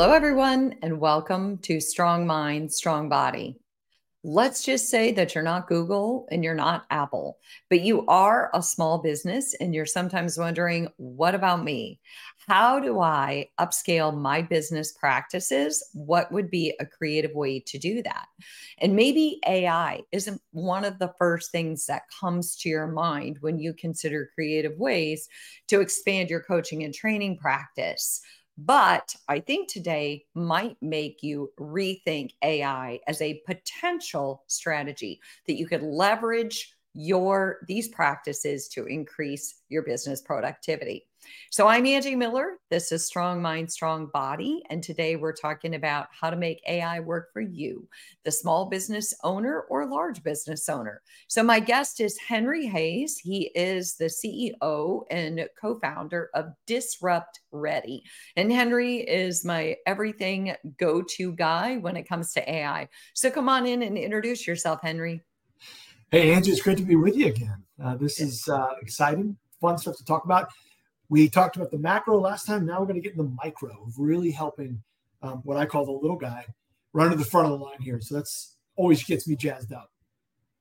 Hello, everyone, and welcome to Strong Mind, Strong Body. Let's just say that you're not Google and you're not Apple, but you are a small business and you're sometimes wondering, what about me? How do I upscale my business practices? What would be a creative way to do that? And maybe AI isn't one of the first things that comes to your mind when you consider creative ways to expand your coaching and training practice. But I think today might make you rethink AI as a potential strategy that you could leverage your these practices to increase your business productivity. So I'm Angie Miller. This is Strong Mind, Strong Body. And today we're talking about how to make AI work for you, the small business owner or large business owner. So my guest is Henry Hays. He is the CEO and co founder of Disrupt Ready. And Henry is my everything go to guy when it comes to AI. So come on in and introduce yourself, Henry. Hey, Angie, it's great to be with you again. Uh, this is uh, exciting, fun stuff to talk about. We talked about the macro last time. Now we're going to get in the micro of really helping um, what I call the little guy run to the front of the line here. So that's always gets me jazzed up.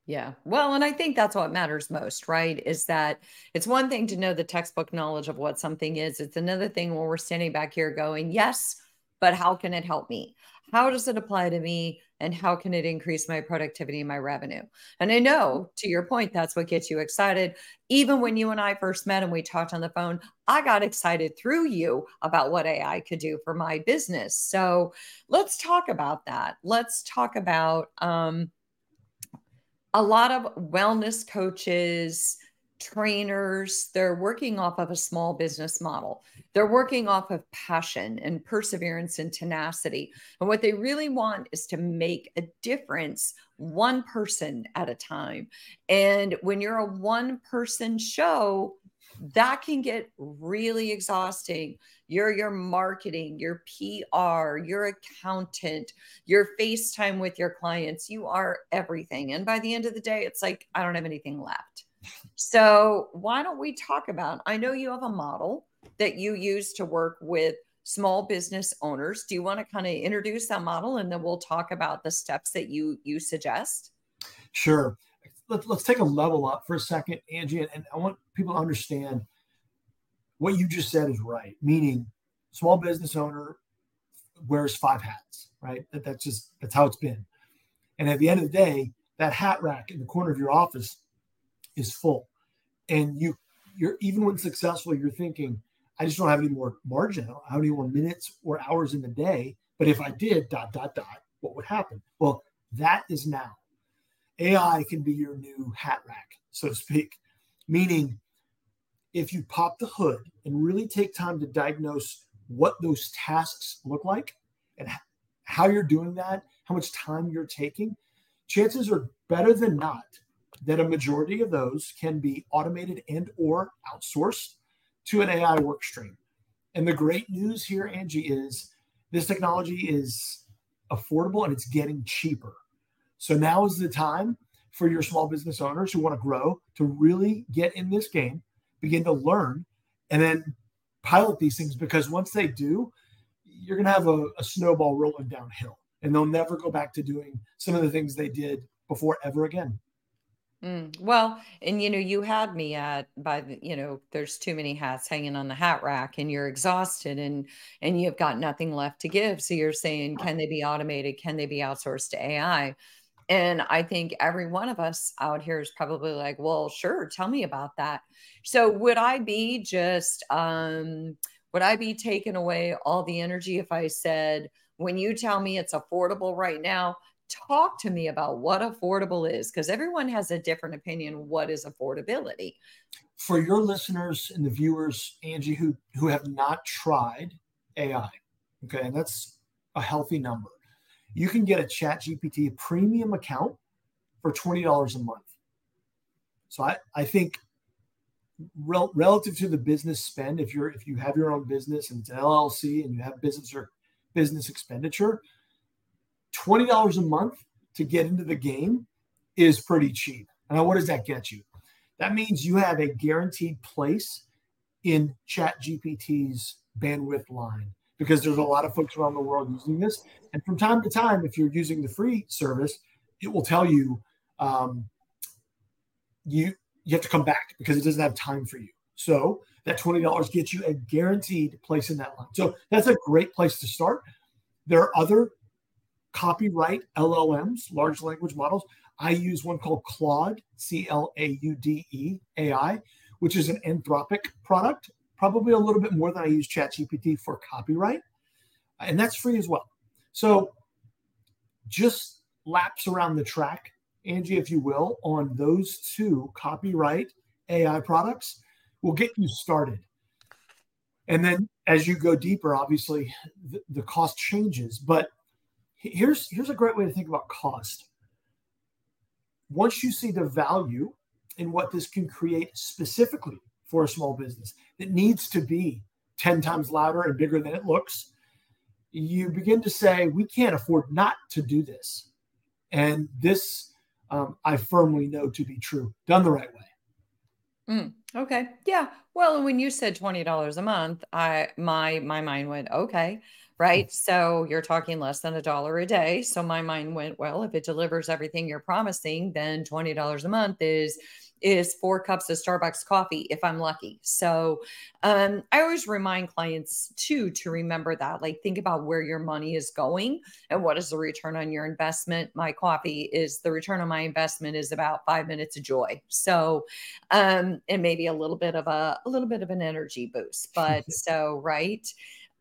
Yeah. Well, and I think that's what matters most, right? Is that it's one thing to know the textbook knowledge of what something is. It's another thing when we're standing back here going, yes, but how can it help me? How does it apply to me? And how can it increase my productivity and my revenue? And I know to your point, that's what gets you excited. Even when you and I first met and we talked on the phone, I got excited through you about what AI could do for my business. So let's talk about that. Let's talk about um, a lot of wellness coaches, trainers, they're working off of a small business model. They're working off of passion and perseverance and tenacity. And what they really want is to make a difference one person at a time. And when you're a one person show, that can get really exhausting. You're your marketing, your PR, your accountant, your FaceTime with your clients. You are everything. And by the end of the day, it's like, I don't have anything left. So, why don't we talk about? I know you have a model that you use to work with small business owners. Do you want to kind of introduce that model and then we'll talk about the steps that you you suggest? Sure. Let's, let's take a level up for a second, Angie, and I want people to understand what you just said is right. Meaning, small business owner wears five hats, right? That, that's just that's how it's been. And at the end of the day, that hat rack in the corner of your office is full. And you you're even when successful, you're thinking, I just don't have any more margin. I don't have any more minutes or hours in the day. But if I did dot dot dot, what would happen? Well, that is now. AI can be your new hat rack, so to speak. Meaning, if you pop the hood and really take time to diagnose what those tasks look like and how you're doing that, how much time you're taking, chances are better than not that a majority of those can be automated and or outsourced to an AI work stream. And the great news here, Angie, is this technology is affordable and it's getting cheaper. So now is the time for your small business owners who want to grow to really get in this game, begin to learn, and then pilot these things because once they do, you're going to have a, a snowball rolling downhill and they'll never go back to doing some of the things they did before ever again. Mm, well, and you know, you had me at by the, you know, there's too many hats hanging on the hat rack and you're exhausted and and you've got nothing left to give. So you're saying, can they be automated? Can they be outsourced to AI? And I think every one of us out here is probably like, well, sure, tell me about that. So would I be just um would I be taking away all the energy if I said, when you tell me it's affordable right now, talk to me about what affordable is because everyone has a different opinion what is affordability. For your listeners and the viewers angie who who have not tried ai okay and that's a healthy number you can get a ChatGPT premium account for $20 a month. So i i think rel- relative to the business spend if you're if you have your own business and it's an llc and you have business or business expenditure $20 a month to get into the game is pretty cheap. And what does that get you? That means you have a guaranteed place in ChatGPT's bandwidth line. because there's a lot of folks around the world using this. And from time to time, if you're using the free service, it will tell you um, you you have to come back because it doesn't have time for you. So that twenty dollars gets you a guaranteed place in that line. So that's a great place to start. There are other copyright LLMs, large language models. I use one called Claude, C L A U D E A I, which is an Anthropic product, probably a little bit more than I use ChatGPT for copyright. And that's free as well. So just laps around the track, Angie, if you will, on those two copyright AI products will get you started. And then as you go deeper, obviously the, the cost changes. But here's here's a great way to think about cost. Once you see the value in what this can create specifically for a small business that needs to be 10 times louder and bigger than it looks, you begin to say, we can't afford not to do this. And this, um, I firmly know to be true, done the right way. Mm, okay. Yeah. Well, when you said $20 a month, I my my mind went, okay, right? So you're talking less than a dollar a day. So my mind went, well, if it delivers everything you're promising, then $20 a month is is four cups of Starbucks coffee if I'm lucky. So um, I always remind clients too to remember that. Like, think about where your money is going and what is the return on your investment. My coffee is the return on my investment is about five minutes of joy. So, um, and maybe a little bit of a, a little bit of an energy boost. But so, right.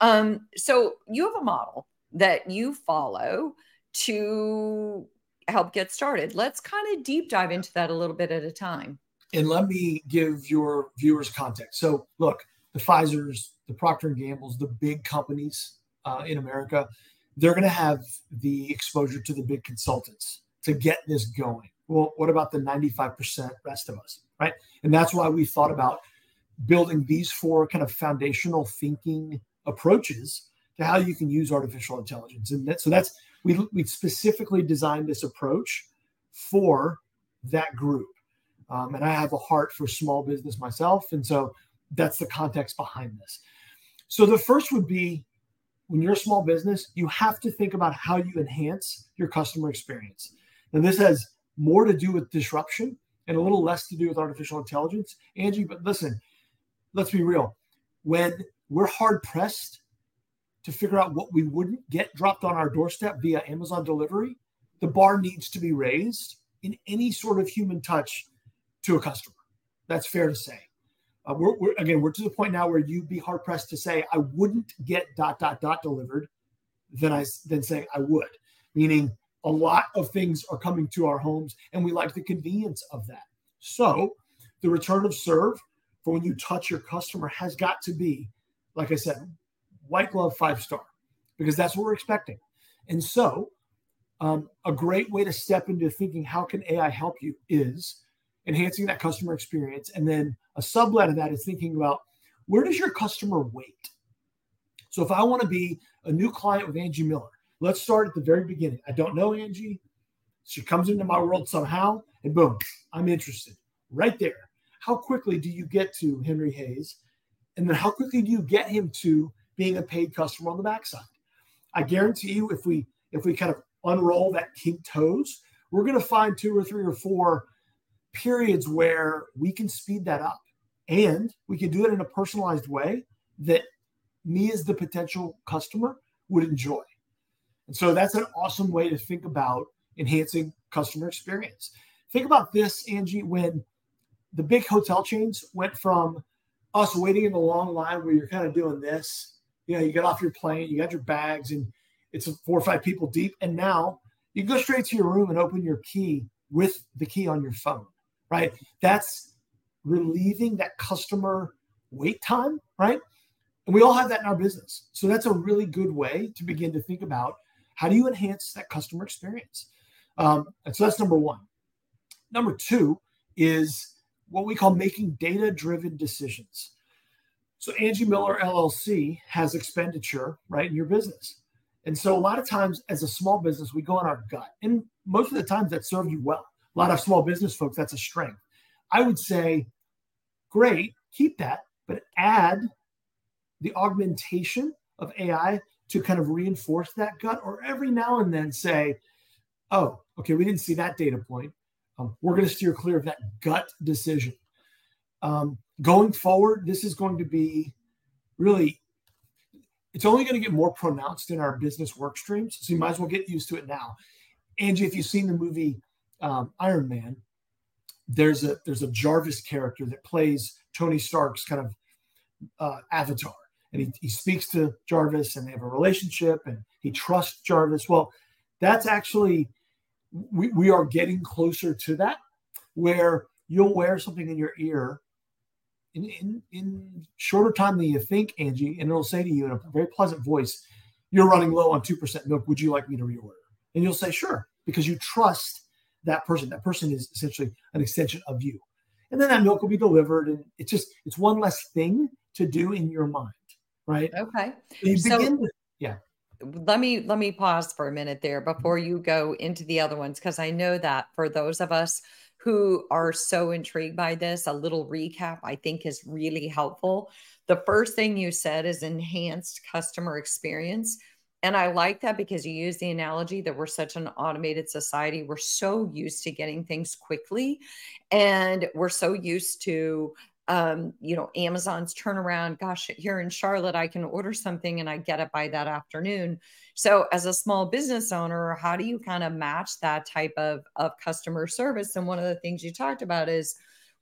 Um, so you have a model that you follow to help get started. Let's kind of deep dive into that a little bit at a time. And let me give your viewers context. So, look, the Pfizer's, the Procter and Gamble's, the big companies uh, in America, they're going to have the exposure to the big consultants to get this going. Well, what about the 95% rest of us, right? And that's why we thought about building these four kind of foundational thinking approaches to how you can use artificial intelligence. And that, so that's we, we specifically designed this approach for that group. Um, and I have a heart for small business myself. And so that's the context behind this. So the first would be when you're a small business, you have to think about how you enhance your customer experience. And this has more to do with disruption and a little less to do with artificial intelligence. Angie, but listen, let's be real. When we're hard pressed to figure out what we wouldn't get dropped on our doorstep via Amazon delivery, the bar needs to be raised in any sort of human touch to a customer. That's fair to say. Uh, we're, we're, again, we're to the point now where you'd be hard pressed to say I wouldn't get dot dot dot delivered than I than saying I would. Meaning, a lot of things are coming to our homes, and we like the convenience of that. So, the return of serve for when you touch your customer has got to be, like I said, white glove five star because that's what we're expecting. And so, um, a great way to step into thinking how can AI help you is enhancing that customer experience. And then a sublet of that is thinking about where does your customer wait? So if I want to be a new client with Angie Miller, let's start at the very beginning. I don't know Angie. She comes into my world somehow, and boom, I'm interested right there. How quickly do you get to Henry Hays? And then how quickly do you get him to being a paid customer on the backside. I guarantee you, if we if we kind of unroll that kink toes, we're going to find two or three or four periods where we can speed that up, and we can do it in a personalized way that me as the potential customer would enjoy. And so that's an awesome way to think about enhancing customer experience. Think about this, Angie, when the big hotel chains went from waiting in the long line where you're kind of doing this you know, you get off your plane, you got your bags, and it's four or five people deep. And now you go straight to your room and open your key with the key on your phone, right? That's relieving that customer wait time, right? And we all have that in our business. So that's a really good way to begin to think about how do you enhance that customer experience? Um, and so that's number one. Number two is what we call making data driven decisions. So Angie Miller LLC has expenditure right in your business. And so a lot of times as a small business, we go on our gut. And most of the times that serve you well. A lot of small business folks, that's a strength. I would say, great, keep that, but add the augmentation of AI to kind of reinforce that gut, or every now and then say, oh, okay, we didn't see that data point. Um, we're going to steer clear of that gut decision. Um, going forward, this is going to be really, it's only going to get more pronounced in our business work streams. So you might as well get used to it now. Angie, if you've seen the movie um, Iron Man, there's a there's a Jarvis character that plays Tony Stark's kind of uh, avatar, and he, he speaks to Jarvis, and they have a relationship, and he trusts Jarvis. Well, that's actually we, we are getting closer to that, where you'll wear something in your ear in, in, in shorter time than you think, Angie, and it'll say to you in a very pleasant voice, "You're running low on two percent milk. Would you like me to reorder?" And you'll say, "Sure," because you trust that person. That person is essentially an extension of you. And then that milk will be delivered. And it's just, it's one less thing to do in your mind. Right. Okay. So you begin with, yeah. Let me let me pause for a minute there before mm-hmm. you go into the other ones because I know that for those of us who are so intrigued by this, a little recap I think is really helpful. The first thing you said is enhanced customer experience. And I like that because you use the analogy that we're such an automated society. We're so used to getting things quickly and we're so used to um, you know, Amazon's turnaround. Gosh, here in Charlotte, I can order something and I get it by that afternoon. So, as a small business owner, how do you kind of match that type of, of customer service? And one of the things you talked about is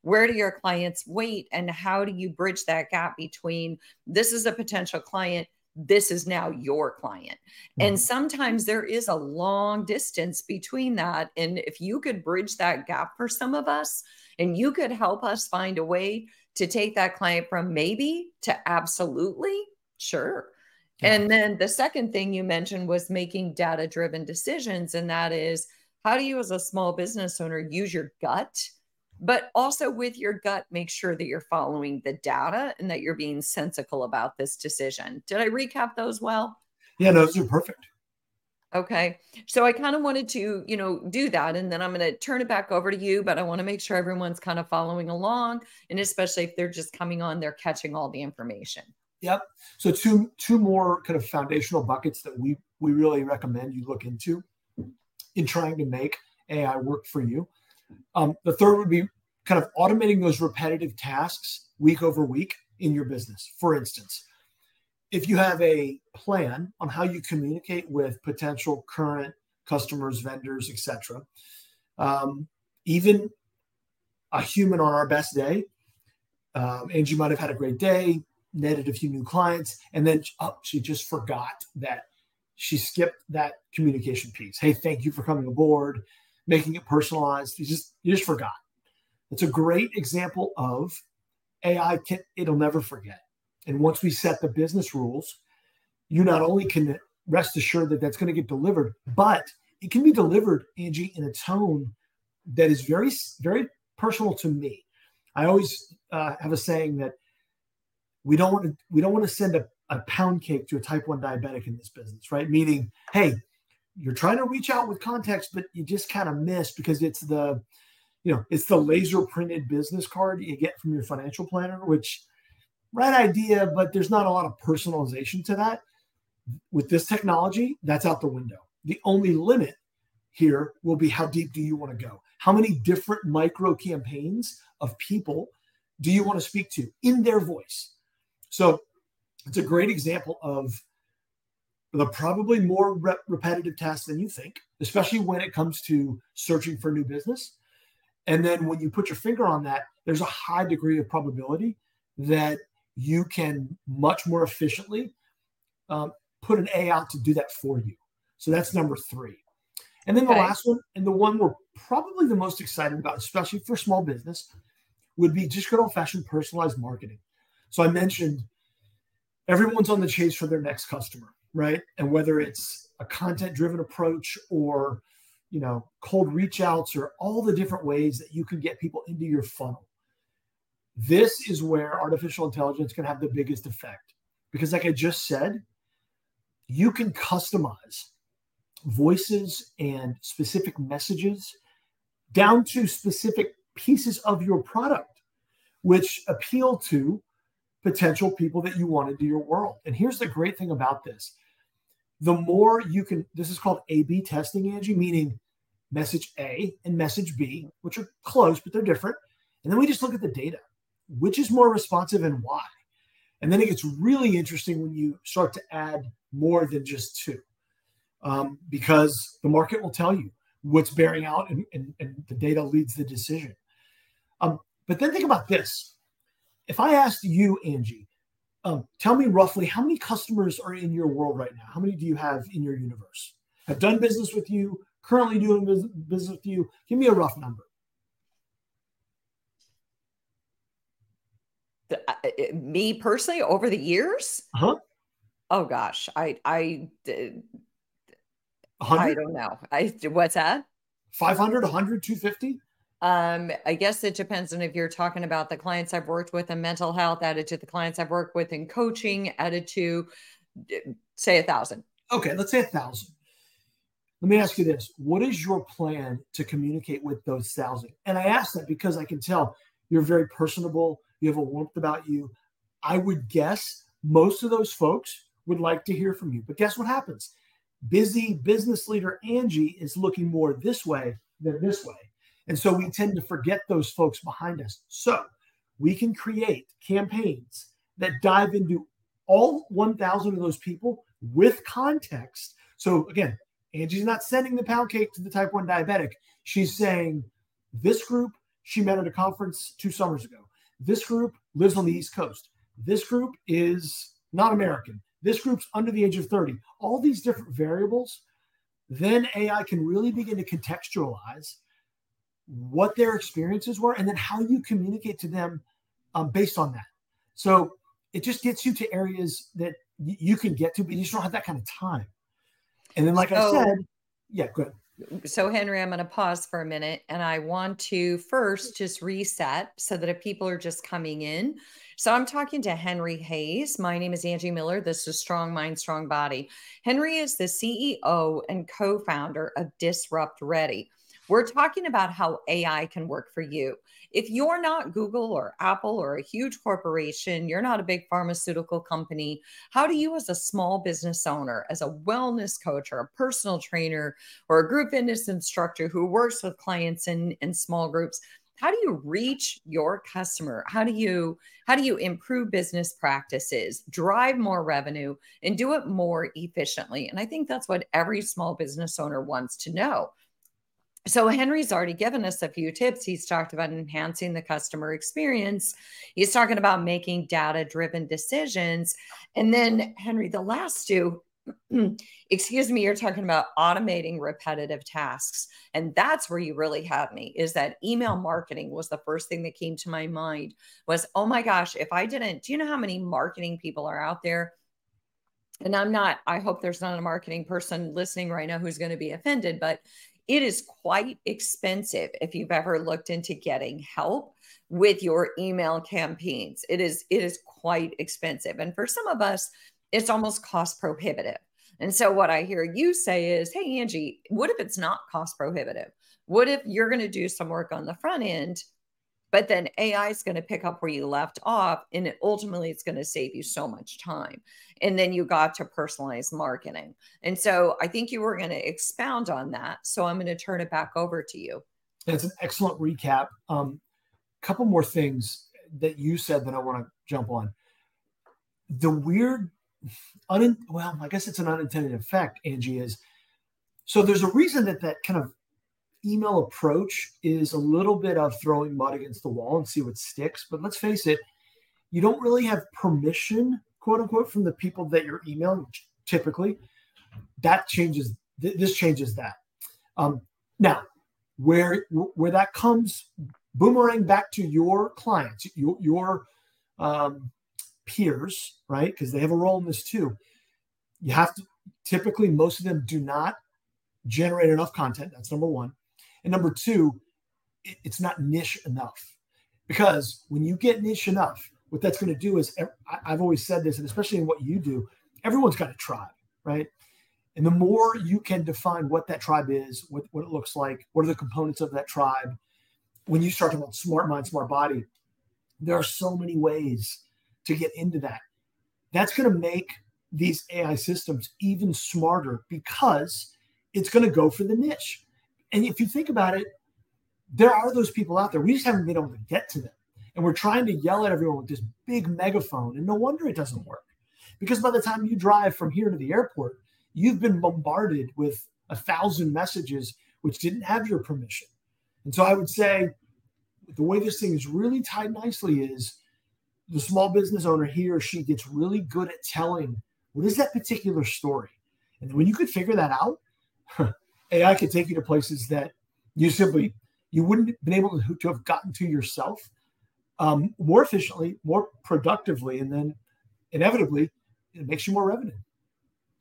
where do your clients wait and how do you bridge that gap between this is a potential client this is now your client. Mm-hmm. And sometimes there is a long distance between that. And if you could bridge that gap for some of us, and you could help us find a way to take that client from maybe to absolutely, sure. Yeah. And then the second thing you mentioned was making data driven decisions. And that is how do you, as a small business owner, use your gut? But also with your gut, make sure that you're following the data and that you're being sensical about this decision. Did I recap those well? Yeah, no, those are perfect. Okay. So I kind of wanted to, you know, do that. And then I'm going to turn it back over to you, but I want to make sure everyone's kind of following along. And especially if they're just coming on, they're catching all the information. Yep. So two two more kind of foundational buckets that we we really recommend you look into in trying to make AI work for you. Um, the third would be kind of automating those repetitive tasks week over week in your business. For instance, if you have a plan on how you communicate with potential current customers, vendors, etc., um, even a human on our best day, um, Angie might have had a great day, netted a few new clients, and then oh, she just forgot that she skipped that communication piece. Hey, thank you for coming aboard making it personalized. You just you just forgot. It's a great example of AI can it'll never forget. And once we set the business rules, you not only can rest assured that that's going to get delivered, but it can be delivered, Angie, in a tone that is very, very personal to me. I always uh, have a saying that we don't want to we don't want to send a, a pound cake to a type one diabetic in this business, right? Meaning, hey, you're trying to reach out with context, but you just kind of miss because it's the, you know, it's the laser printed business card you get from your financial planner, which right idea, but there's not a lot of personalization to that. With this technology, that's out the window. The only limit here will be how deep do you want to go? How many different micro campaigns of people do you want to speak to in their voice? So it's a great example of the probably more rep- repetitive tasks than you think, especially when it comes to searching for new business. And then when you put your finger on that, there's a high degree of probability that you can much more efficiently um, put an A out to do that for you. So that's number three. And then okay. the last one, and the one we're probably the most excited about, especially for small business, would be just good old fashioned personalized marketing. So I mentioned everyone's on the chase for their next customer right? And whether it's a content driven approach or, you know, cold reach outs or all the different ways that you can get people into your funnel. This is where artificial intelligence can have the biggest effect. Because, like I just said, you can customize voices and specific messages down to specific pieces of your product, which appeal to potential people that you want into your world. And here's the great thing about this the more you can, this is called A B testing, Angie, meaning message A and message B, which are close, but they're different. And then we just look at the data, which is more responsive and why. And then it gets really interesting when you start to add more than just two, um, because the market will tell you what's bearing out and, and, and the data leads the decision. Um, but then think about this. If I asked you, Angie, um, tell me roughly how many customers are in your world right now? How many do you have in your universe? Have done business with you, currently doing business with you? Give me a rough number. The, uh, me personally, over the years, huh? Oh gosh, I I did I don't know. I what's that? 500, 100, 250? Um, I guess it depends on if you're talking about the clients I've worked with in mental health, added to the clients I've worked with in coaching, added to say a thousand. Okay, let's say a thousand. Let me ask you this: What is your plan to communicate with those thousand? And I ask that because I can tell you're very personable. You have a warmth about you. I would guess most of those folks would like to hear from you. But guess what happens? Busy business leader Angie is looking more this way than this way. And so we tend to forget those folks behind us. So we can create campaigns that dive into all 1,000 of those people with context. So again, Angie's not sending the pound cake to the type 1 diabetic. She's saying, this group, she met at a conference two summers ago. This group lives on the East Coast. This group is not American. This group's under the age of 30. All these different variables, then AI can really begin to contextualize what their experiences were, and then how you communicate to them um, based on that. So it just gets you to areas that y- you can get to, but you just don't have that kind of time. And then, like so, I said, yeah, good. So, Henry, I'm going to pause for a minute and I want to first just reset so that if people are just coming in. So, I'm talking to Henry Hays. My name is Angie Miller. This is Strong Mind, Strong Body. Henry is the CEO and co founder of DisruptREADY. We're talking about how AI can work for you. If you're not Google or Apple or a huge corporation, you're not a big pharmaceutical company, how do you, as a small business owner, as a wellness coach or a personal trainer or a group fitness instructor who works with clients in, in small groups, how do you reach your customer? How do you how do you improve business practices drive more revenue and do it more efficiently? And i think that's what every small business owner wants to know so Henry's already given us a few tips. He's talked about enhancing the customer experience. He's talking about making data-driven decisions. And then Henry, the last two, excuse me, you're talking about automating repetitive tasks. And that's where you really had me is that email marketing was the first thing that came to my mind was, oh my gosh, if I didn't, do you know how many marketing people are out there? And I'm not, I hope there's not a marketing person listening right now who's going to be offended, but it is quite expensive if you've ever looked into getting help with your email campaigns. It is it is quite expensive. And for some of us, it's almost cost prohibitive. And so what I hear you say is, "Hey Angie, what if it's not cost prohibitive? What if you're going to do some work on the front end but then AI is going to pick up where you left off, and it, ultimately it's going to save you so much time. And then you got to personalized marketing. And so I think you were going to expound on that. So I'm going to turn it back over to you. That's an excellent recap. A um, couple more things that you said that I want to jump on. The weird, un, well, I guess it's an unintended effect, Angie, is so there's a reason that that kind of email approach is a little bit of throwing mud against the wall and see what sticks. But let's face it, you don't really have permission, quote unquote, from the people that you're emailing typically. That changes, th- this changes that. Um, now, where where that comes boomerang back to your clients, your, your um, peers, right? Because they have a role in this too. You have to typically, most of them do not generate enough content. That's number one. And number two, it's not niche enough. Because when you get niche enough, what that's going to do is I've always said this, and especially in what you do, everyone's got a tribe, right? And the more you can define what that tribe is, what, what it looks like, what are the components of that tribe, when you start talking about smart mind, smart body, there are so many ways to get into that. That's going to make these AI systems even smarter because it's going to go for the niche. And if you think about it, there are those people out there. We just haven't been able to get to them. And we're trying to yell at everyone with this big megaphone. And no wonder it doesn't work. Because by the time you drive from here to the airport, you've been bombarded with a thousand messages which didn't have your permission. And so I would say the way this thing is really tied nicely is the small business owner, he or she gets really good at telling what is that particular story. And when you could figure that out, AI could take you to places that you simply you wouldn't have been able to, to have gotten to yourself um, more efficiently, more productively, and then inevitably it makes you more revenue.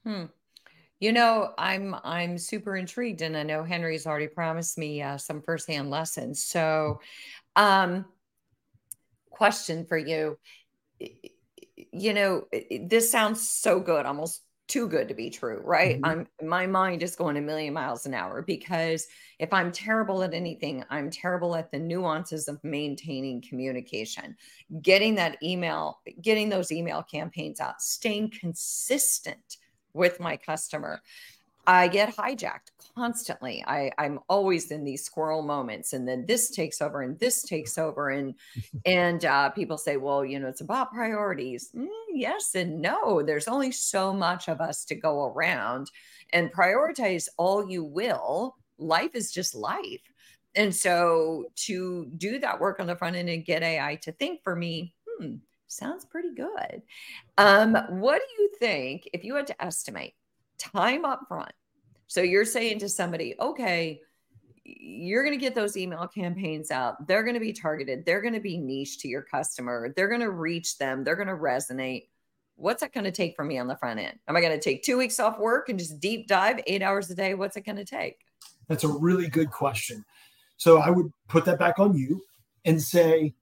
Hmm. You know, I'm I'm super intrigued, and I know Henry's already promised me uh, some firsthand lessons. So, um, question for you: You know, this sounds so good, almost too good to be true, right? Mm-hmm. I'm my mind is going a million miles an hour because if I'm terrible at anything, I'm terrible at the nuances of maintaining communication, getting that email, getting those email campaigns out, staying consistent with my customer. I get hijacked constantly. I, I'm always in these squirrel moments, and then this takes over, and this takes over, and and uh, people say, "Well, you know, it's about priorities." Mm, yes and no. There's only so much of us to go around, and prioritize all you will. Life is just life, and so to do that work on the front end and get AI to think for me, hmm, sounds pretty good. Um, what do you think if you had to estimate time up front? So you're saying to somebody, okay, you're going to get those email campaigns out. They're going to be targeted. They're going to be niche to your customer. They're going to reach them. They're going to resonate. What's that going to take for me on the front end? Am I going to take two weeks off work and just deep dive eight hours a day? What's it going to take? That's a really good question. So I would put that back on you and say,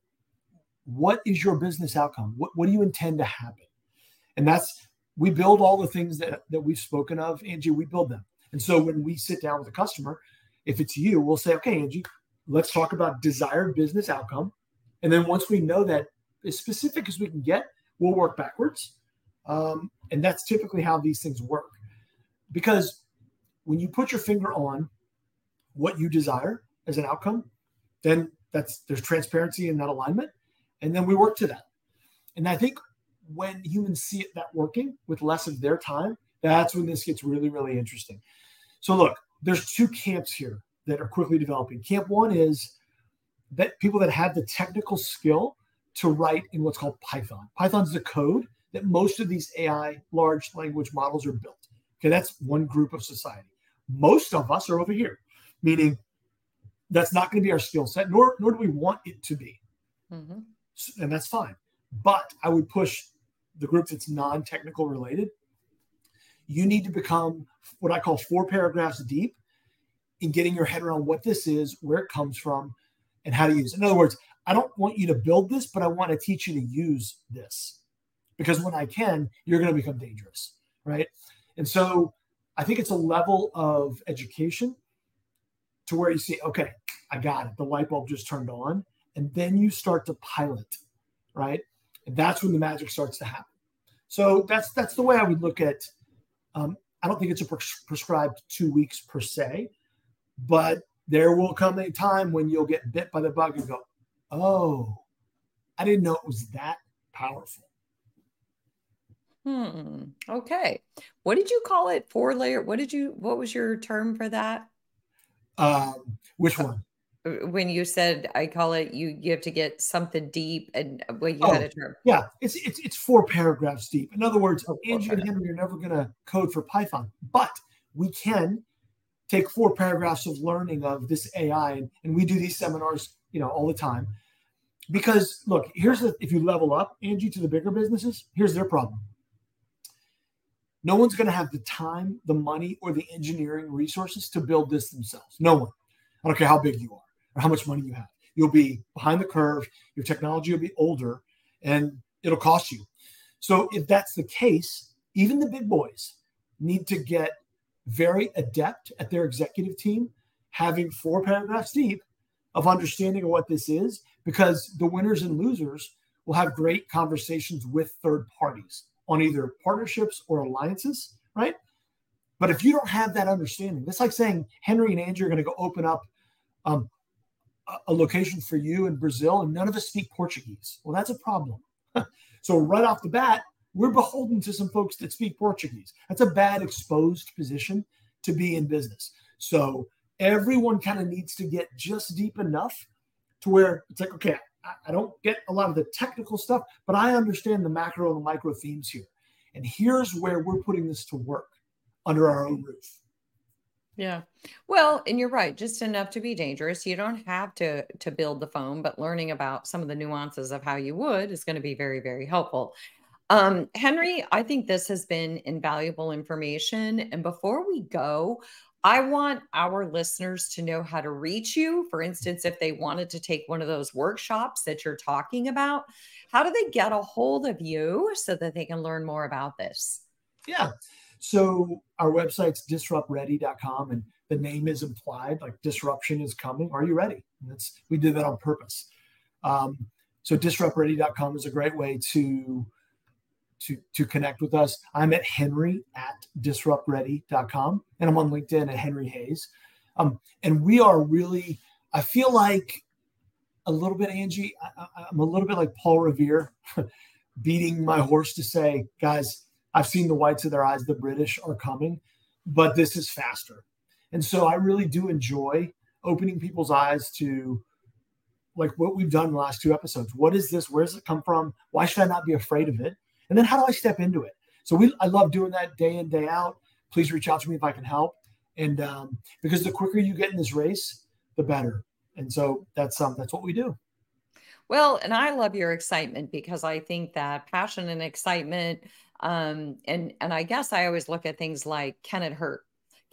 what is your business outcome? What, what do you intend to happen? And that's, we build all the things that, that we've spoken of, Angie, we build them. And so when we sit down with a customer, if it's you, we'll say, okay, Angie, let's talk about desired business outcome. And then once we know that as specific as we can get, we'll work backwards. Um, and that's typically how these things work. Because when you put your finger on what you desire as an outcome, then that's there's transparency in that alignment and then we work to that. And I think when humans see it that working with less of their time, that's when this gets really, really interesting. So look, there's two camps here that are quickly developing. Camp one is that people that have the technical skill to write in what's called Python. Python's the code that most of these AI large language models are built. Okay, that's one group of society. Most of us are over here, meaning that's not going to be our skill set, nor nor do we want it to be. Mm-hmm and that's fine. But I would push the group that's non technical related. You need to become what I call four paragraphs deep in getting your head around what this is, where it comes from, and how to use it. In other words, I don't want you to build this, but I want to teach you to use this because when I can, you're going to become dangerous. Right. And so I think it's a level of education to where you see, okay, I got it. The light bulb just turned on and then you start to pilot, right? And that's when the magic starts to happen. So that's that's the way I would look at. Um, I don't think it's a pres- prescribed two weeks per se, but there will come a time when you'll get bit by the bug and go, "Oh, I didn't know it was that powerful." Hmm. Okay. What did you call it? Four layer. What did you? What was your term for that? Um, which one? When you said I call it you you have to get something deep and uh, well you oh, had a term. Yeah, it's it's it's four paragraphs deep. In other words, oh, Angie and Henry are never gonna code for Python, but we can take four paragraphs of learning of this AI and, and we do these seminars, you know, all the time. Because look, here's the if you level up, Angie, to the bigger businesses, here's their problem. No one's going to have the time, the money, or the engineering resources to build this themselves. No one. I don't care how big you are or how much money you have. You'll be behind the curve, your technology will be older, and it'll cost you. So, if that's the case, even the big boys need to get very adept at their executive team, having four paragraphs deep of understanding of what this is, because the winners and losers will have great conversations with third parties on either partnerships or alliances, right? But if you don't have that understanding, that's like saying Henry and Andrew are going to go open up um, a location for you in Brazil and none of us speak Portuguese. Well, that's a problem. so, right off the bat, we're beholden to some folks that speak Portuguese. That's a bad exposed position to be in business. So, everyone kind of needs to get just deep enough to where it's like, okay, I, don't get a lot of the technical stuff, but I understand the macro and the micro themes here. And here's where we're putting this to work under our own roof. Yeah. Well, and you're right, just enough to be dangerous. You don't have to to build the foam, but learning about some of the nuances of how you would is going to be very very helpful. Um, Henry, I think this has been invaluable information. And before we go, I want our listeners to know how to reach you. For instance, if they wanted to take one of those workshops that you're talking about, how do they get a hold of you so that they can learn more about this? Yeah. So our website's disruptready.com and the name is implied like disruption is coming. Are you ready? And that's we did that on purpose. Um, so disruptready.com is a great way to to to connect with us. I'm at henry at disruptready.com and I'm on LinkedIn at Henry Hays. Um, and we are really, I feel like a little bit, Angie, I, I'm a little bit like Paul Revere beating my horse to say, guys, I've seen the whites of their eyes. The British are coming, but this is faster. And so I really do enjoy opening people's eyes to like what we've done in the last two episodes. What is this? Where does it come from? Why should I not be afraid of it? And then how do I step into it? So we, I love doing that day in, day out. Please reach out to me if I can help. And um, because the quicker you get in this race, the better. And so that's um, that's what we do. Well, and I love your excitement because I think that passion and excitement um, and and I guess I always look at things like can it hurt?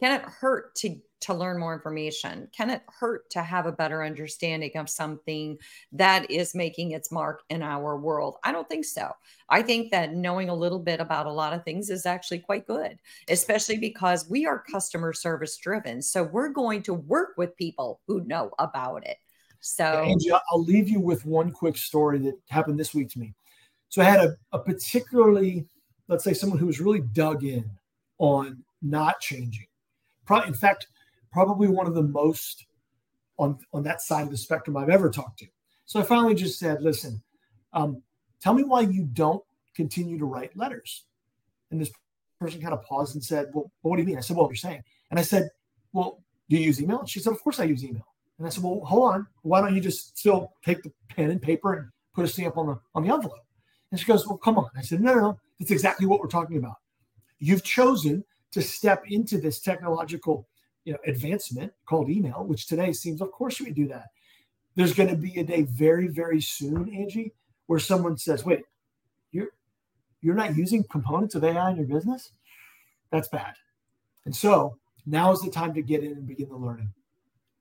Can it hurt to to learn more information? Can it hurt to have a better understanding of something that is making its mark in our world? I don't think so. I think that knowing a little bit about a lot of things is actually quite good, especially because we are customer service driven. So we're going to work with people who know about it. So, Angie, I'll leave you with one quick story that happened this week to me. So I had a, a particularly let's say someone who was really dug in on not changing. In fact, probably one of the most on on that side of the spectrum I've ever talked to. So I finally just said, "Listen, um, tell me why you don't continue to write letters." And this person kind of paused and said, "Well, what do you mean?" I said, "Well, you're saying." And I said, "Well, do you use email?" She said, "Of course I use email." And I said, "Well, hold on. Why don't you just still take the pen and paper and put a stamp on the on the envelope?" And she goes, Well, come on. I said, No, no, no. That's exactly what we're talking about. You've chosen to step into this technological you know, advancement called email, which today seems, of course, we do that. There's going to be a day very, very soon, Angie, where someone says, Wait, you're you're not using components of AI in your business? That's bad. And so now is the time to get in and begin the learning.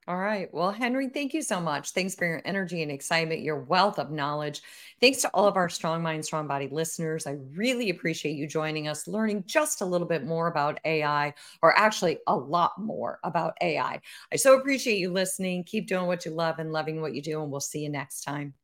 All right. Well, Henry, thank you so much. Thanks for your energy and excitement, your wealth of knowledge. Thanks to all of our Strong Mind, Strong Body listeners. I really appreciate you joining us, learning just a little bit more about AI, or actually a lot more about AI. I so appreciate you listening. Keep doing what you love and loving what you do, and we'll see you next time.